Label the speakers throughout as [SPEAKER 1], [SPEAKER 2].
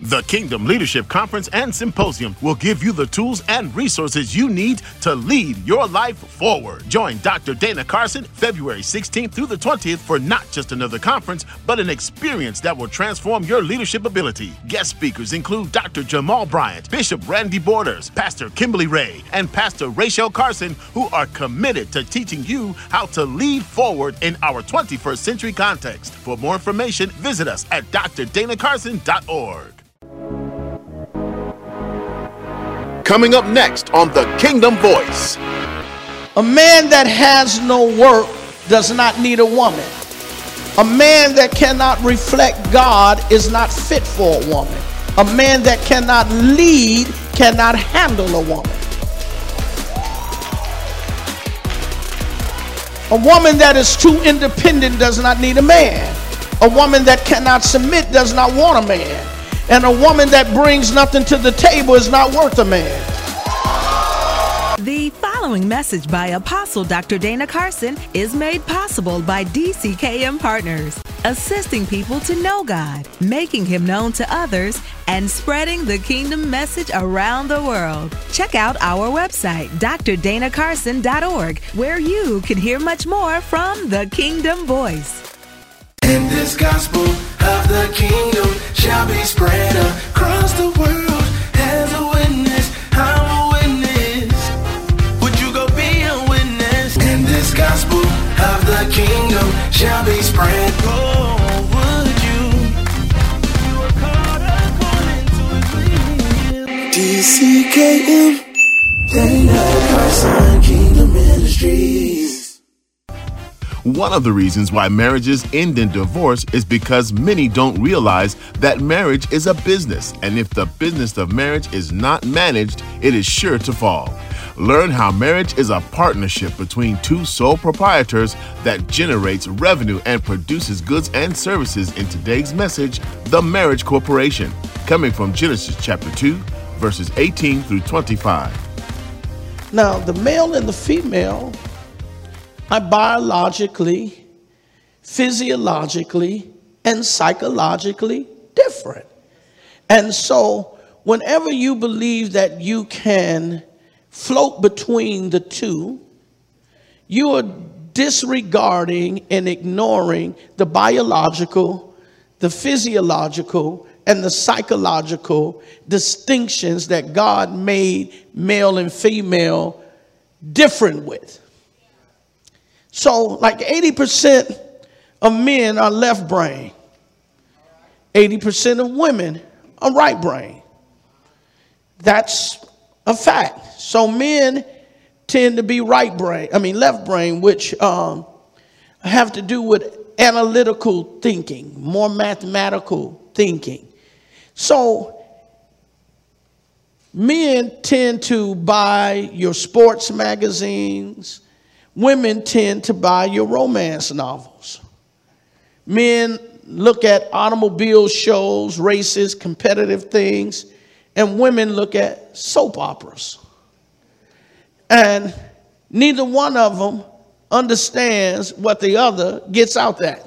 [SPEAKER 1] The Kingdom Leadership Conference and Symposium will give you the tools and resources you need to lead your life forward. Join Dr. Dana Carson February 16th through the 20th for not just another conference, but an experience that will transform your leadership ability. Guest speakers include Dr. Jamal Bryant, Bishop Randy Borders, Pastor Kimberly Ray, and Pastor Rachel Carson, who are committed to teaching you how to lead forward in our 21st century context. For more information, visit us at drdanacarson.org. Coming up next on The Kingdom Voice.
[SPEAKER 2] A man that has no work does not need a woman. A man that cannot reflect God is not fit for a woman. A man that cannot lead cannot handle a woman. A woman that is too independent does not need a man. A woman that cannot submit does not want a man. And a woman that brings nothing to the table is not worth a man.
[SPEAKER 3] The following message by Apostle Dr. Dana Carson is made possible by DCKM Partners, assisting people to know God, making Him known to others, and spreading the kingdom message around the world. Check out our website, drdanacarson.org, where you can hear much more from the Kingdom Voice.
[SPEAKER 4] And this gospel of the kingdom shall be spread across the world as a witness. I'm a witness. Would you go be a witness? And this gospel of the kingdom shall be spread. Oh, would you? You are called according to his will. DCKM. Dana Carson Kingdom Ministries.
[SPEAKER 1] One of the reasons why marriages end in divorce is because many don't realize that marriage is a business, and if the business of marriage is not managed, it is sure to fall. Learn how marriage is a partnership between two sole proprietors that generates revenue and produces goods and services in today's message, The Marriage Corporation, coming from Genesis chapter 2, verses 18 through 25.
[SPEAKER 2] Now, the male and the female are biologically, physiologically, and psychologically different. And so, whenever you believe that you can float between the two, you are disregarding and ignoring the biological, the physiological, and the psychological distinctions that God made male and female different with. So, like 80% of men are left brain, 80% of women are right brain. That's a fact. So, men tend to be right brain, I mean, left brain, which um, have to do with analytical thinking, more mathematical thinking. So, men tend to buy your sports magazines Women tend to buy your romance novels. Men look at automobile shows, races, competitive things, and women look at soap operas. And neither one of them understands what the other gets out that.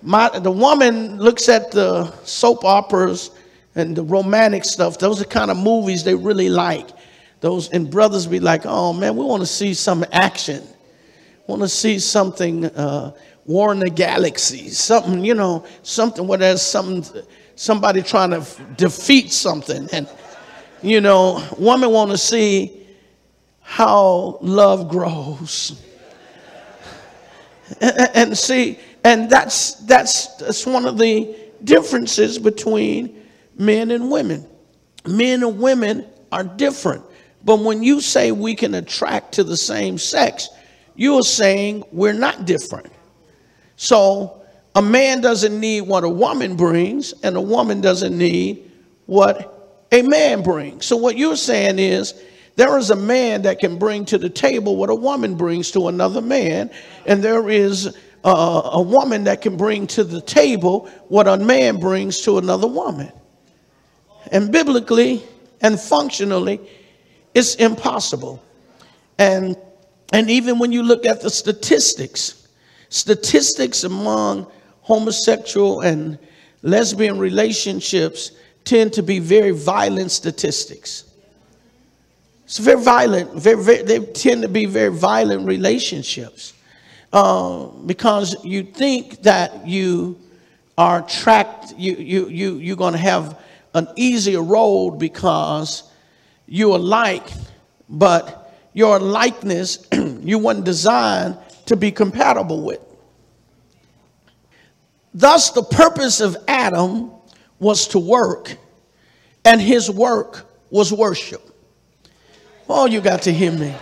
[SPEAKER 2] My, the woman looks at the soap operas and the romantic stuff. Those are kind of movies they really like those and brothers be like, oh man, we want to see some action. Want to see something uh, war in the galaxy, something you know, something where there's some somebody trying to defeat something, and you know, women want to see how love grows. And, and see, and that's that's that's one of the differences between men and women. Men and women are different. But when you say we can attract to the same sex, you're saying we're not different. So a man doesn't need what a woman brings, and a woman doesn't need what a man brings. So what you're saying is there is a man that can bring to the table what a woman brings to another man, and there is a, a woman that can bring to the table what a man brings to another woman. And biblically and functionally, it's impossible. And, and even when you look at the statistics, statistics among homosexual and lesbian relationships tend to be very violent statistics. It's very violent. Very, very, they tend to be very violent relationships uh, because you think that you are tracked. You you you you're going to have an easier road because you're alike, but your likeness you weren't designed to be compatible with. Thus, the purpose of Adam was to work, and his work was worship. Oh, you got to hear me.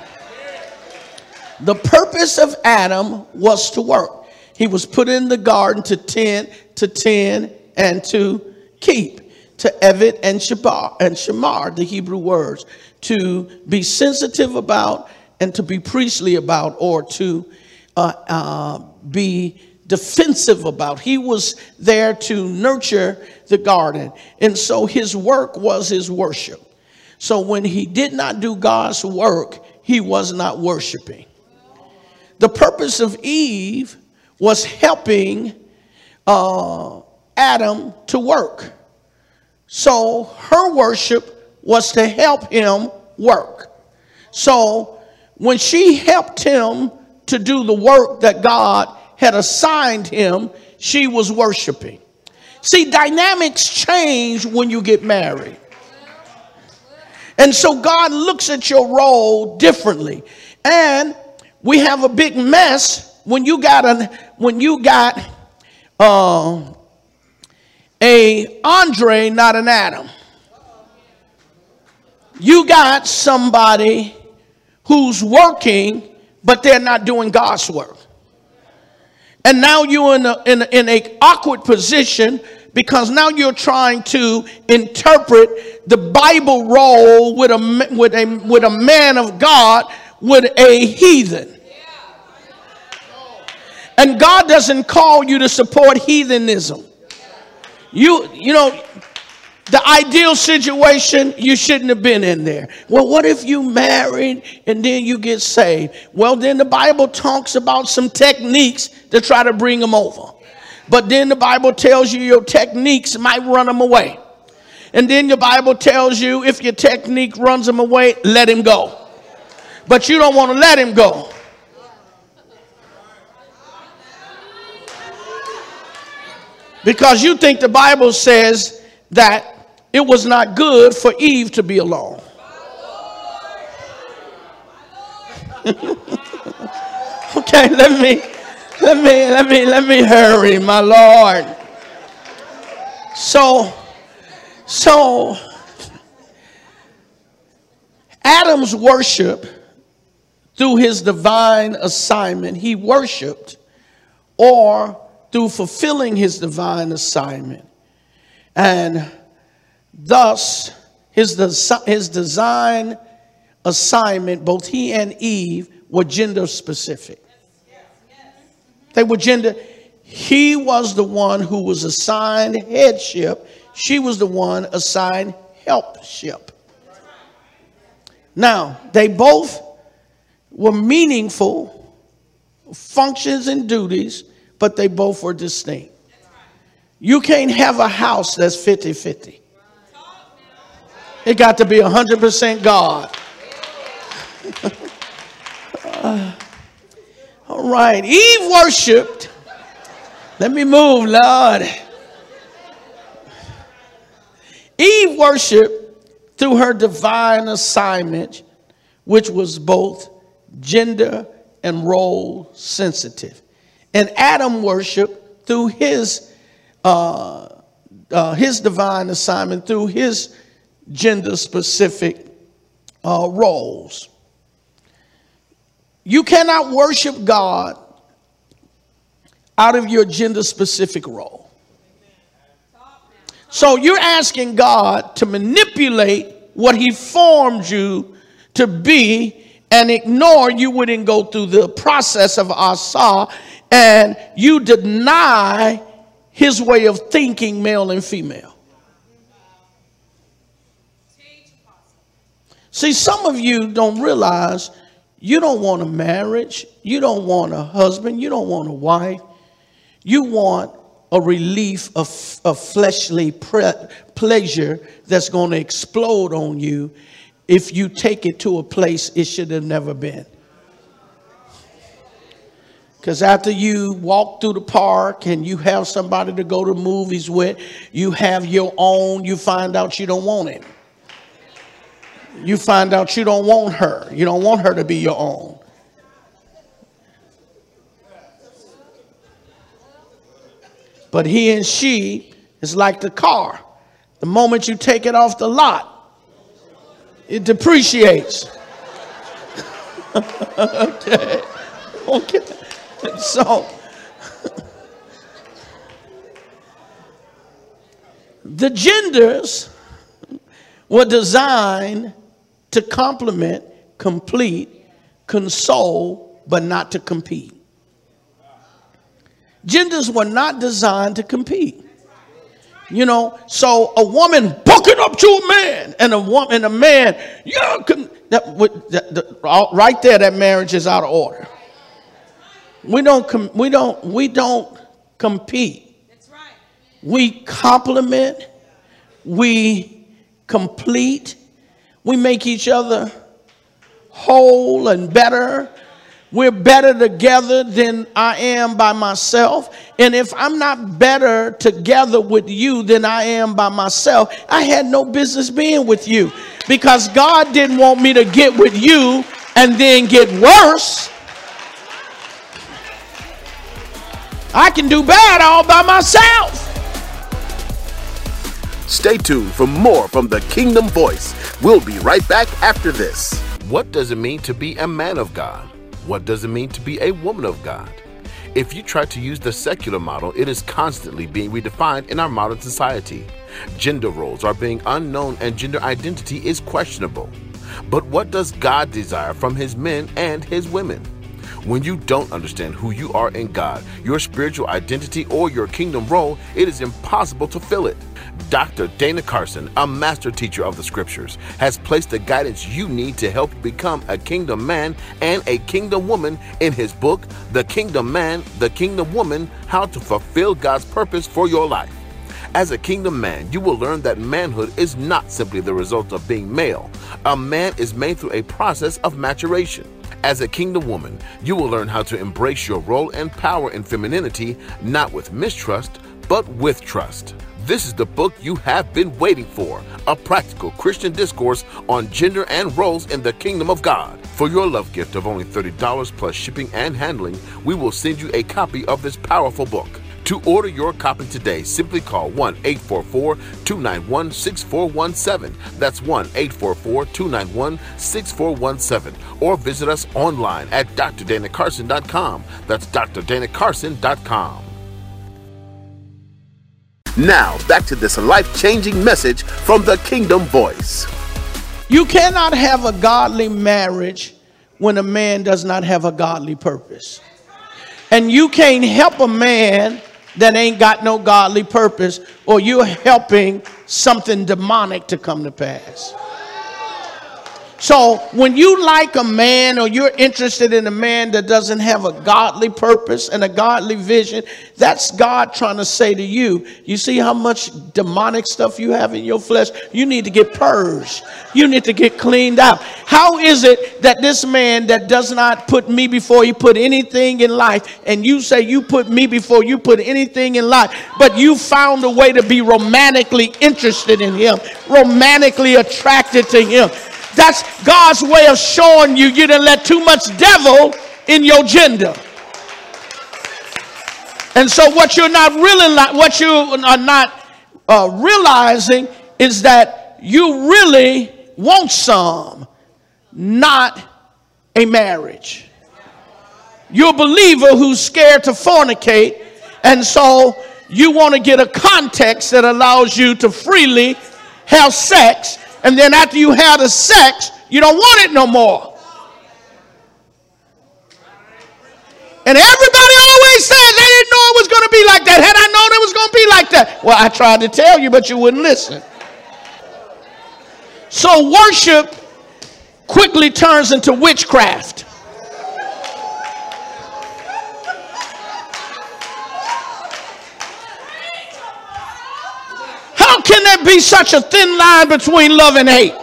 [SPEAKER 2] The purpose of Adam was to work. He was put in the garden to tend, to tend, and to keep. To Eved and Shamar, and Shamar, the Hebrew words, to be sensitive about and to be priestly about, or to uh, uh, be defensive about. He was there to nurture the garden. And so his work was his worship. So when he did not do God's work, he was not worshiping. The purpose of Eve was helping uh, Adam to work. So her worship was to help him work. So when she helped him to do the work that God had assigned him, she was worshiping. See, dynamics change when you get married. And so God looks at your role differently. And we have a big mess when you got an when you got uh, a Andre, not an Adam. You got somebody who's working, but they're not doing God's work. And now you're in a, in, a, in a awkward position because now you're trying to interpret the Bible role with a, with a, with a man of God with a heathen. And God doesn't call you to support heathenism. You, you know, the ideal situation, you shouldn't have been in there. Well, what if you married and then you get saved? Well, then the Bible talks about some techniques to try to bring them over. But then the Bible tells you your techniques might run them away. And then the Bible tells you if your technique runs them away, let him go. But you don't want to let him go. Because you think the Bible says that it was not good for Eve to be alone. okay, let me let me let me let me hurry, my Lord. So so Adam's worship through his divine assignment, he worshiped or through fulfilling his divine assignment. And Thus, his, his design assignment, both he and Eve were gender specific. They were gender. He was the one who was assigned headship, she was the one assigned helpship. Now, they both were meaningful functions and duties, but they both were distinct. You can't have a house that's 50 50. It got to be 100% God. uh, all right. Eve worshiped. Let me move, Lord. Eve worshiped through her divine assignment, which was both gender and role sensitive. And Adam worshiped through his, uh, uh, his divine assignment, through his gender specific uh, roles. You cannot worship God out of your gender specific role. So you're asking God to manipulate what He formed you to be and ignore you wouldn't go through the process of asa and you deny His way of thinking, male and female. See, some of you don't realize you don't want a marriage, you don't want a husband, you don't want a wife. You want a relief of, of fleshly pleasure that's going to explode on you if you take it to a place it should have never been. Because after you walk through the park and you have somebody to go to movies with, you have your own, you find out you don't want it. You find out you don't want her. You don't want her to be your own. But he and she is like the car. The moment you take it off the lot, it depreciates. okay. Okay. So, the genders were designed to complement, complete, console, but not to compete. Genders were not designed to compete. You know, so a woman bucking up to a man, and a woman and a man, yeah, that, that, that, right there, that marriage is out of order. We don't, com- we don't, we don't compete. That's right. We complement. We complete. We make each other whole and better we're better together than I am by myself. And if I'm not better together with you than I am by myself, I had no business being with you because God didn't want me to get with you and then get worse. I can do bad all by myself.
[SPEAKER 1] Stay tuned for more from the Kingdom Voice. We'll be right back after this. What does it mean to be a man of God? What does it mean to be a woman of God? If you try to use the secular model, it is constantly being redefined in our modern society. Gender roles are being unknown and gender identity is questionable. But what does God desire from his men and his women? When you don't understand who you are in God, your spiritual identity, or your kingdom role, it is impossible to fill it. Dr. Dana Carson, a master teacher of the scriptures, has placed the guidance you need to help become a kingdom man and a kingdom woman in his book, The Kingdom Man, The Kingdom Woman How to Fulfill God's Purpose for Your Life. As a kingdom man, you will learn that manhood is not simply the result of being male. A man is made through a process of maturation. As a kingdom woman, you will learn how to embrace your role and power in femininity, not with mistrust, but with trust. This is the book you have been waiting for a practical Christian discourse on gender and roles in the kingdom of God. For your love gift of only $30 plus shipping and handling, we will send you a copy of this powerful book. To order your copy today, simply call 1 844 291 6417. That's 1 844 291 6417. Or visit us online at drdanacarson.com. That's drdanacarson.com. Now, back to this life changing message from the Kingdom Voice.
[SPEAKER 2] You cannot have a godly marriage when a man does not have a godly purpose. And you can't help a man that ain't got no godly purpose, or you're helping something demonic to come to pass. So when you like a man or you're interested in a man that doesn't have a godly purpose and a godly vision, that's God trying to say to you, you see how much demonic stuff you have in your flesh? You need to get purged. You need to get cleaned out. How is it that this man that does not put me before he put anything in life, and you say you put me before you put anything in life, but you found a way to be romantically interested in him, romantically attracted to him? That's God's way of showing you you didn't let too much devil in your gender. And so, what you're not really, what you are not uh, realizing is that you really want some, not a marriage. You're a believer who's scared to fornicate, and so you want to get a context that allows you to freely have sex and then after you have the sex, you don't want it no more. And everybody always says they didn't know it was going to be like that. Had I known it was going to be like that, well, I tried to tell you, but you wouldn't listen. So worship quickly turns into witchcraft. Such a thin line between love and hate?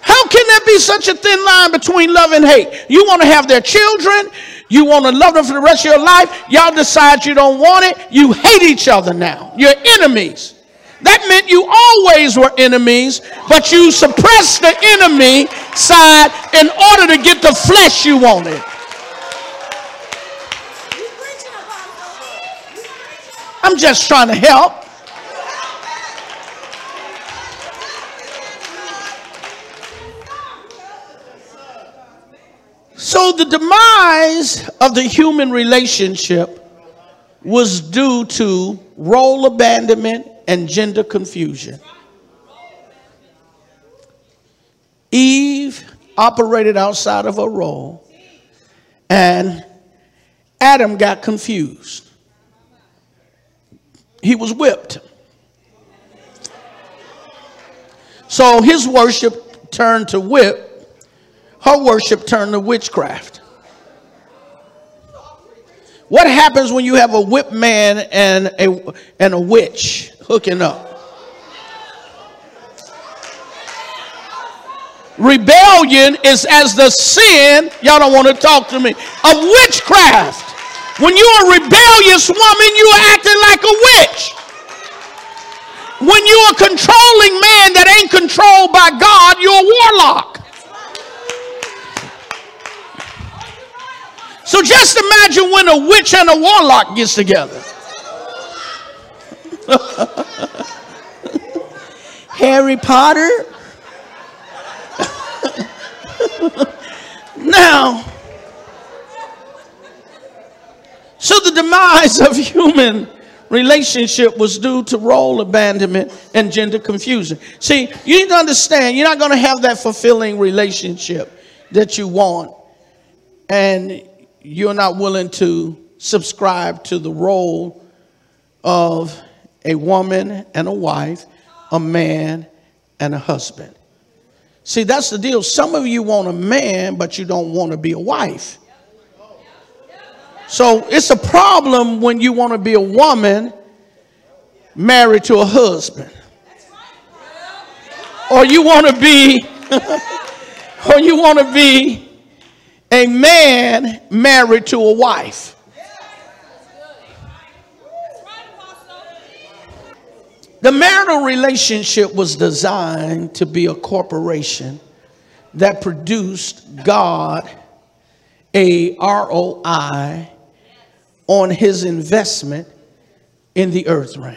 [SPEAKER 2] How can there be such a thin line between love and hate? You want to have their children, you want to love them for the rest of your life, y'all decide you don't want it, you hate each other now. You're enemies. That meant you always were enemies, but you suppressed the enemy side in order to get the flesh you wanted. I'm just trying to help. So the demise of the human relationship was due to role abandonment and gender confusion. Eve operated outside of her role, and Adam got confused. He was whipped. So his worship turned to whip, her worship turned to witchcraft. What happens when you have a whip man and a, and a witch hooking up? Rebellion is as the sin, y'all don't want to talk to me, of witchcraft. When you're a rebellious woman, you are acting like a witch. When you're a controlling man that ain't controlled by God, you're a warlock. So just imagine when a witch and a warlock gets together. Harry Potter. now, so the demise of human relationship was due to role abandonment and gender confusion. See, you need to understand you're not going to have that fulfilling relationship that you want, and you're not willing to subscribe to the role of a woman and a wife, a man and a husband. See, that's the deal. Some of you want a man, but you don't want to be a wife. So it's a problem when you want to be a woman married to a husband. Or you want to be, or you want to be a man married to a wife. The marital relationship was designed to be a corporation that produced God a ROI on his investment in the earth realm.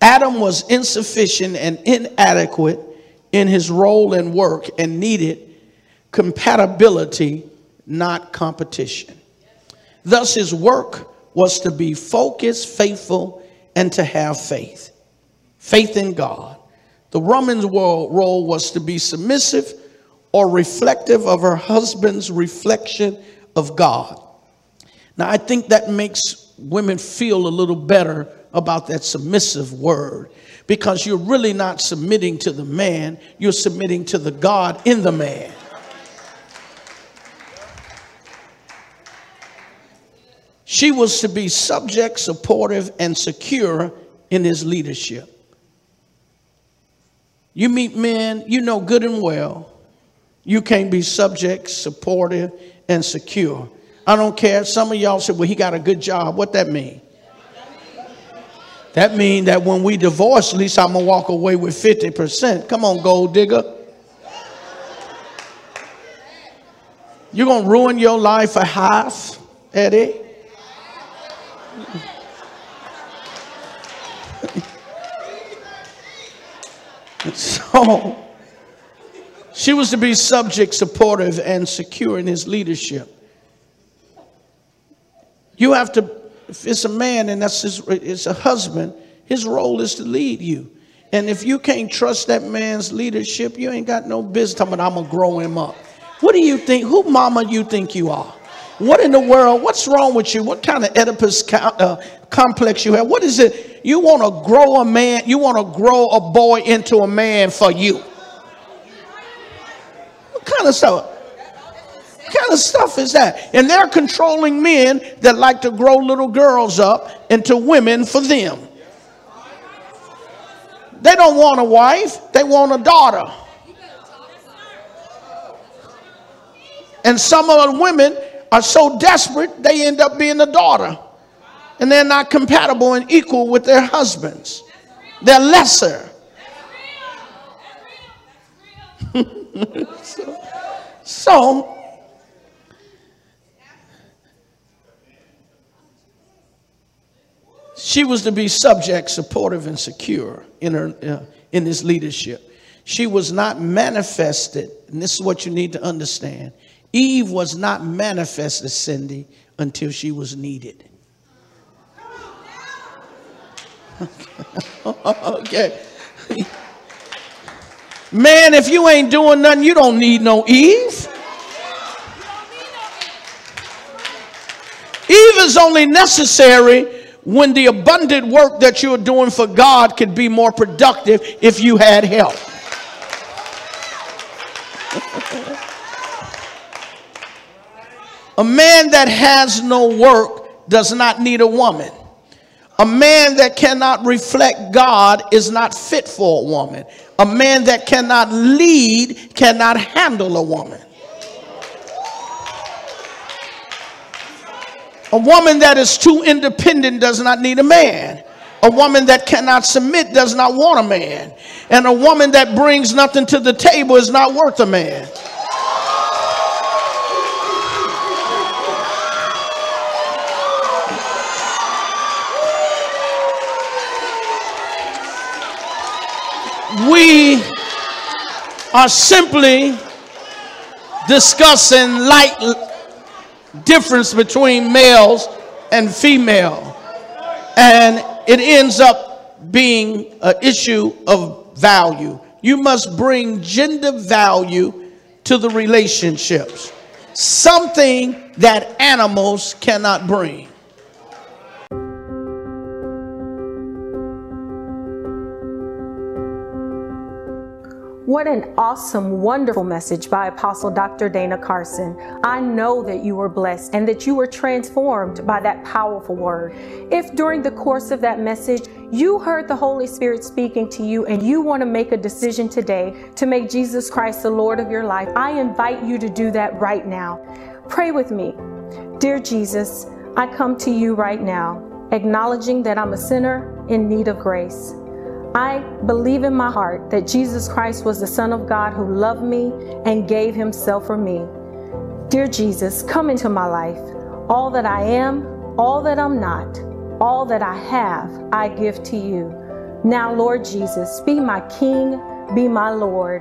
[SPEAKER 2] Adam was insufficient and inadequate in his role and work and needed compatibility, not competition. Thus, his work was to be focused, faithful, and to have faith. Faith in God. The woman's role was to be submissive or reflective of her husband's reflection of God. Now, I think that makes women feel a little better about that submissive word because you're really not submitting to the man, you're submitting to the God in the man. She was to be subject, supportive, and secure in his leadership. You meet men, you know good and well, you can't be subject, supportive, and secure. I don't care. Some of y'all said, well, he got a good job. What that mean? That mean that when we divorce, at least I'm going to walk away with 50%. Come on, gold digger. You're going to ruin your life for half, Eddie. so she was to be subject, supportive, and secure in his leadership. You have to, if it's a man and that's his, it's a husband, his role is to lead you. And if you can't trust that man's leadership, you ain't got no business talking about I'm gonna grow him up. What do you think? Who mama you think you are? What in the world? What's wrong with you? What kind of Oedipus uh, complex you have? What is it? You want to grow a man, you want to grow a boy into a man for you. What kind of stuff? What kind of stuff is that? And they're controlling men that like to grow little girls up into women for them. They don't want a wife, they want a daughter. And some of the women are so desperate, they end up being a daughter. And they're not compatible and equal with their husbands, they're lesser. so, so she was to be subject, supportive, and secure in her uh, in this leadership. She was not manifested, and this is what you need to understand. Eve was not manifested, Cindy, until she was needed. okay. Man, if you ain't doing nothing, you don't need no Eve. Eve is only necessary when the abundant work that you're doing for God could be more productive if you had help. a man that has no work does not need a woman. A man that cannot reflect God is not fit for a woman. A man that cannot lead cannot handle a woman. A woman that is too independent does not need a man. A woman that cannot submit does not want a man. And a woman that brings nothing to the table is not worth a man. We are simply discussing light difference between males and female. And it ends up being an issue of value. You must bring gender value to the relationships, something that animals cannot bring.
[SPEAKER 5] What an awesome, wonderful message by Apostle Dr. Dana Carson. I know that you were blessed and that you were transformed by that powerful word. If during the course of that message you heard the Holy Spirit speaking to you and you want to make a decision today to make Jesus Christ the Lord of your life, I invite you to do that right now. Pray with me. Dear Jesus, I come to you right now, acknowledging that I'm a sinner in need of grace. I believe in my heart that Jesus Christ was the Son of God who loved me and gave himself for me. Dear Jesus, come into my life. All that I am, all that I'm not, all that I have, I give to you. Now, Lord Jesus, be my King, be my Lord.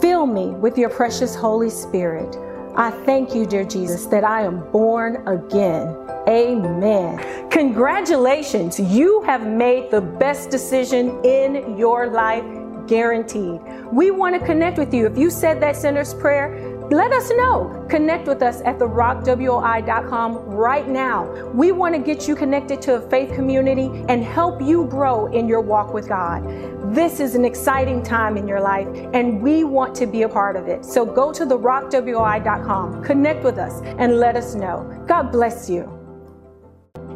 [SPEAKER 5] Fill me with your precious Holy Spirit. I thank you, dear Jesus, that I am born again. Amen. Congratulations, you have made the best decision in your life, guaranteed. We want to connect with you. If you said that sinner's prayer, let us know. Connect with us at therockWI.com right now. We want to get you connected to a faith community and help you grow in your walk with God. This is an exciting time in your life, and we want to be a part of it. So go to therockWI.com, connect with us, and let us know. God bless you.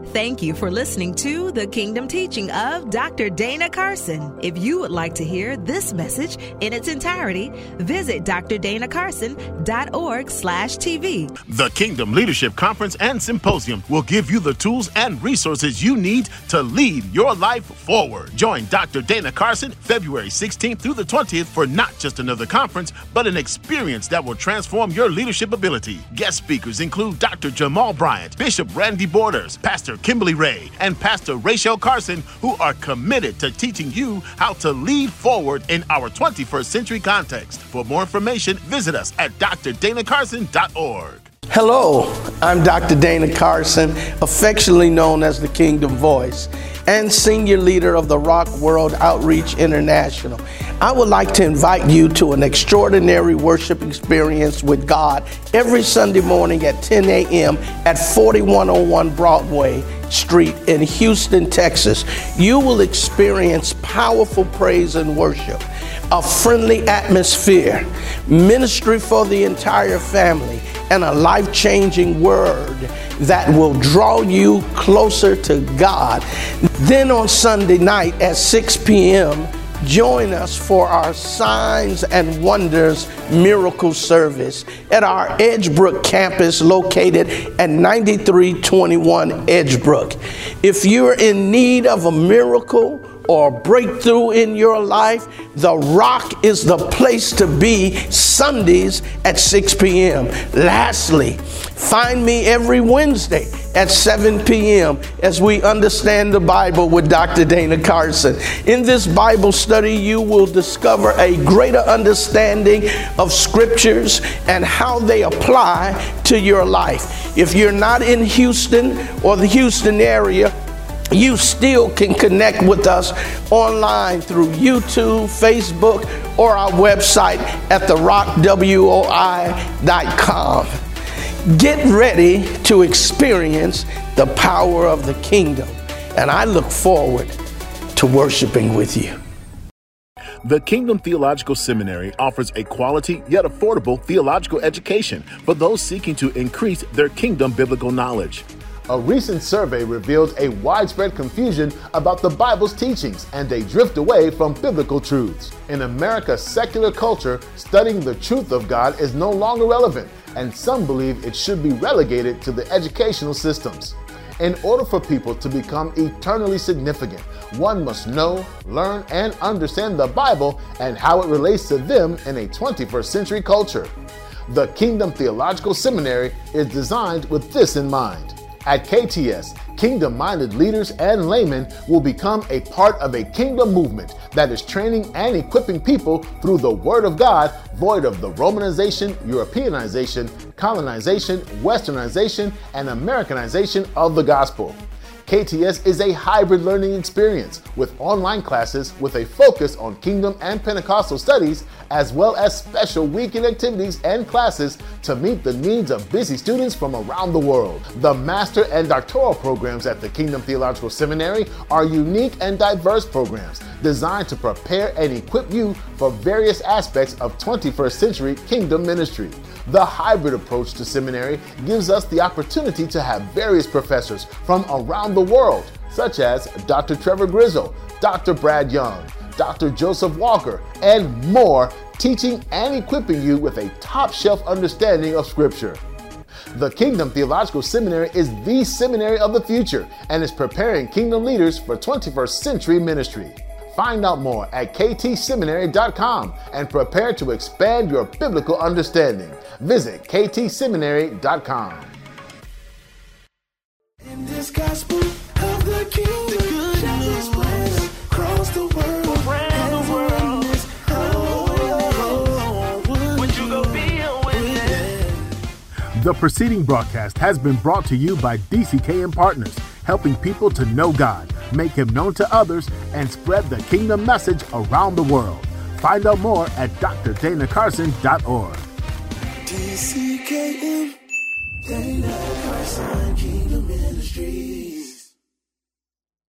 [SPEAKER 3] Thank you for listening to the Kingdom Teaching of Dr. Dana Carson. If you would like to hear this message in its entirety, visit drdanacarson.org slash TV.
[SPEAKER 1] The Kingdom Leadership Conference and Symposium will give you the tools and resources you need to lead your life forward. Join Dr. Dana Carson February 16th through the 20th for not just another conference, but an experience that will transform your leadership ability. Guest speakers include Dr. Jamal Bryant, Bishop Randy Borders, Pastor Kimberly Ray, and Pastor Rachel Carson, who are committed to teaching you how to lead forward in our 21st century context. For more information, visit us at drdanacarson.org.
[SPEAKER 2] Hello, I'm Dr. Dana Carson, affectionately known as the Kingdom Voice and senior leader of the Rock World Outreach International. I would like to invite you to an extraordinary worship experience with God every Sunday morning at 10 a.m. at 4101 Broadway Street in Houston, Texas. You will experience powerful praise and worship a friendly atmosphere, ministry for the entire family, and a life changing word that will draw you closer to God. Then on Sunday night at 6 p.m., join us for our Signs and Wonders Miracle Service at our Edgebrook campus located at 9321 Edgebrook. If you're in need of a miracle, or breakthrough in your life, the rock is the place to be Sundays at 6 p.m. Lastly, find me every Wednesday at 7 p.m. as we understand the Bible with Dr. Dana Carson. In this Bible study, you will discover a greater understanding of scriptures and how they apply to your life. If you're not in Houston or the Houston area, you still can connect with us online through YouTube, Facebook, or our website at therockwoi.com. Get ready to experience the power of the kingdom, and I look forward to worshiping with you.
[SPEAKER 1] The Kingdom Theological Seminary offers a quality yet affordable theological education for those seeking to increase their kingdom biblical knowledge. A recent survey revealed a widespread confusion about the Bible's teachings and a drift away from biblical truths. In America's secular culture, studying the truth of God is no longer relevant, and some believe it should be relegated to the educational systems. In order for people to become eternally significant, one must know, learn, and understand the Bible and how it relates to them in a 21st century culture. The Kingdom Theological Seminary is designed with this in mind. At KTS, kingdom minded leaders and laymen will become a part of a kingdom movement that is training and equipping people through the Word of God, void of the Romanization, Europeanization, colonization, westernization, and Americanization of the gospel. KTS is a hybrid learning experience with online classes with a focus on Kingdom and Pentecostal studies, as well as special weekend activities and classes to meet the needs of busy students from around the world. The master and doctoral programs at the Kingdom Theological Seminary are unique and diverse programs designed to prepare and equip you for various aspects of 21st century kingdom ministry. The hybrid approach to seminary gives us the opportunity to have various professors from around the world, such as Dr. Trevor Grizzle, Dr. Brad Young, Dr. Joseph Walker, and more, teaching and equipping you with a top shelf understanding of Scripture. The Kingdom Theological Seminary is the seminary of the future and is preparing kingdom leaders for 21st century ministry. Find out more at ktseminary.com and prepare to expand your biblical understanding. Visit ktseminary.com. The preceding broadcast has been brought to you by DCKM Partners, helping people to know God, make Him known to others, and spread the kingdom message around the world. Find out more at drdanacarson.org.
[SPEAKER 4] DCKM, Dana Carson Kingdom Ministries.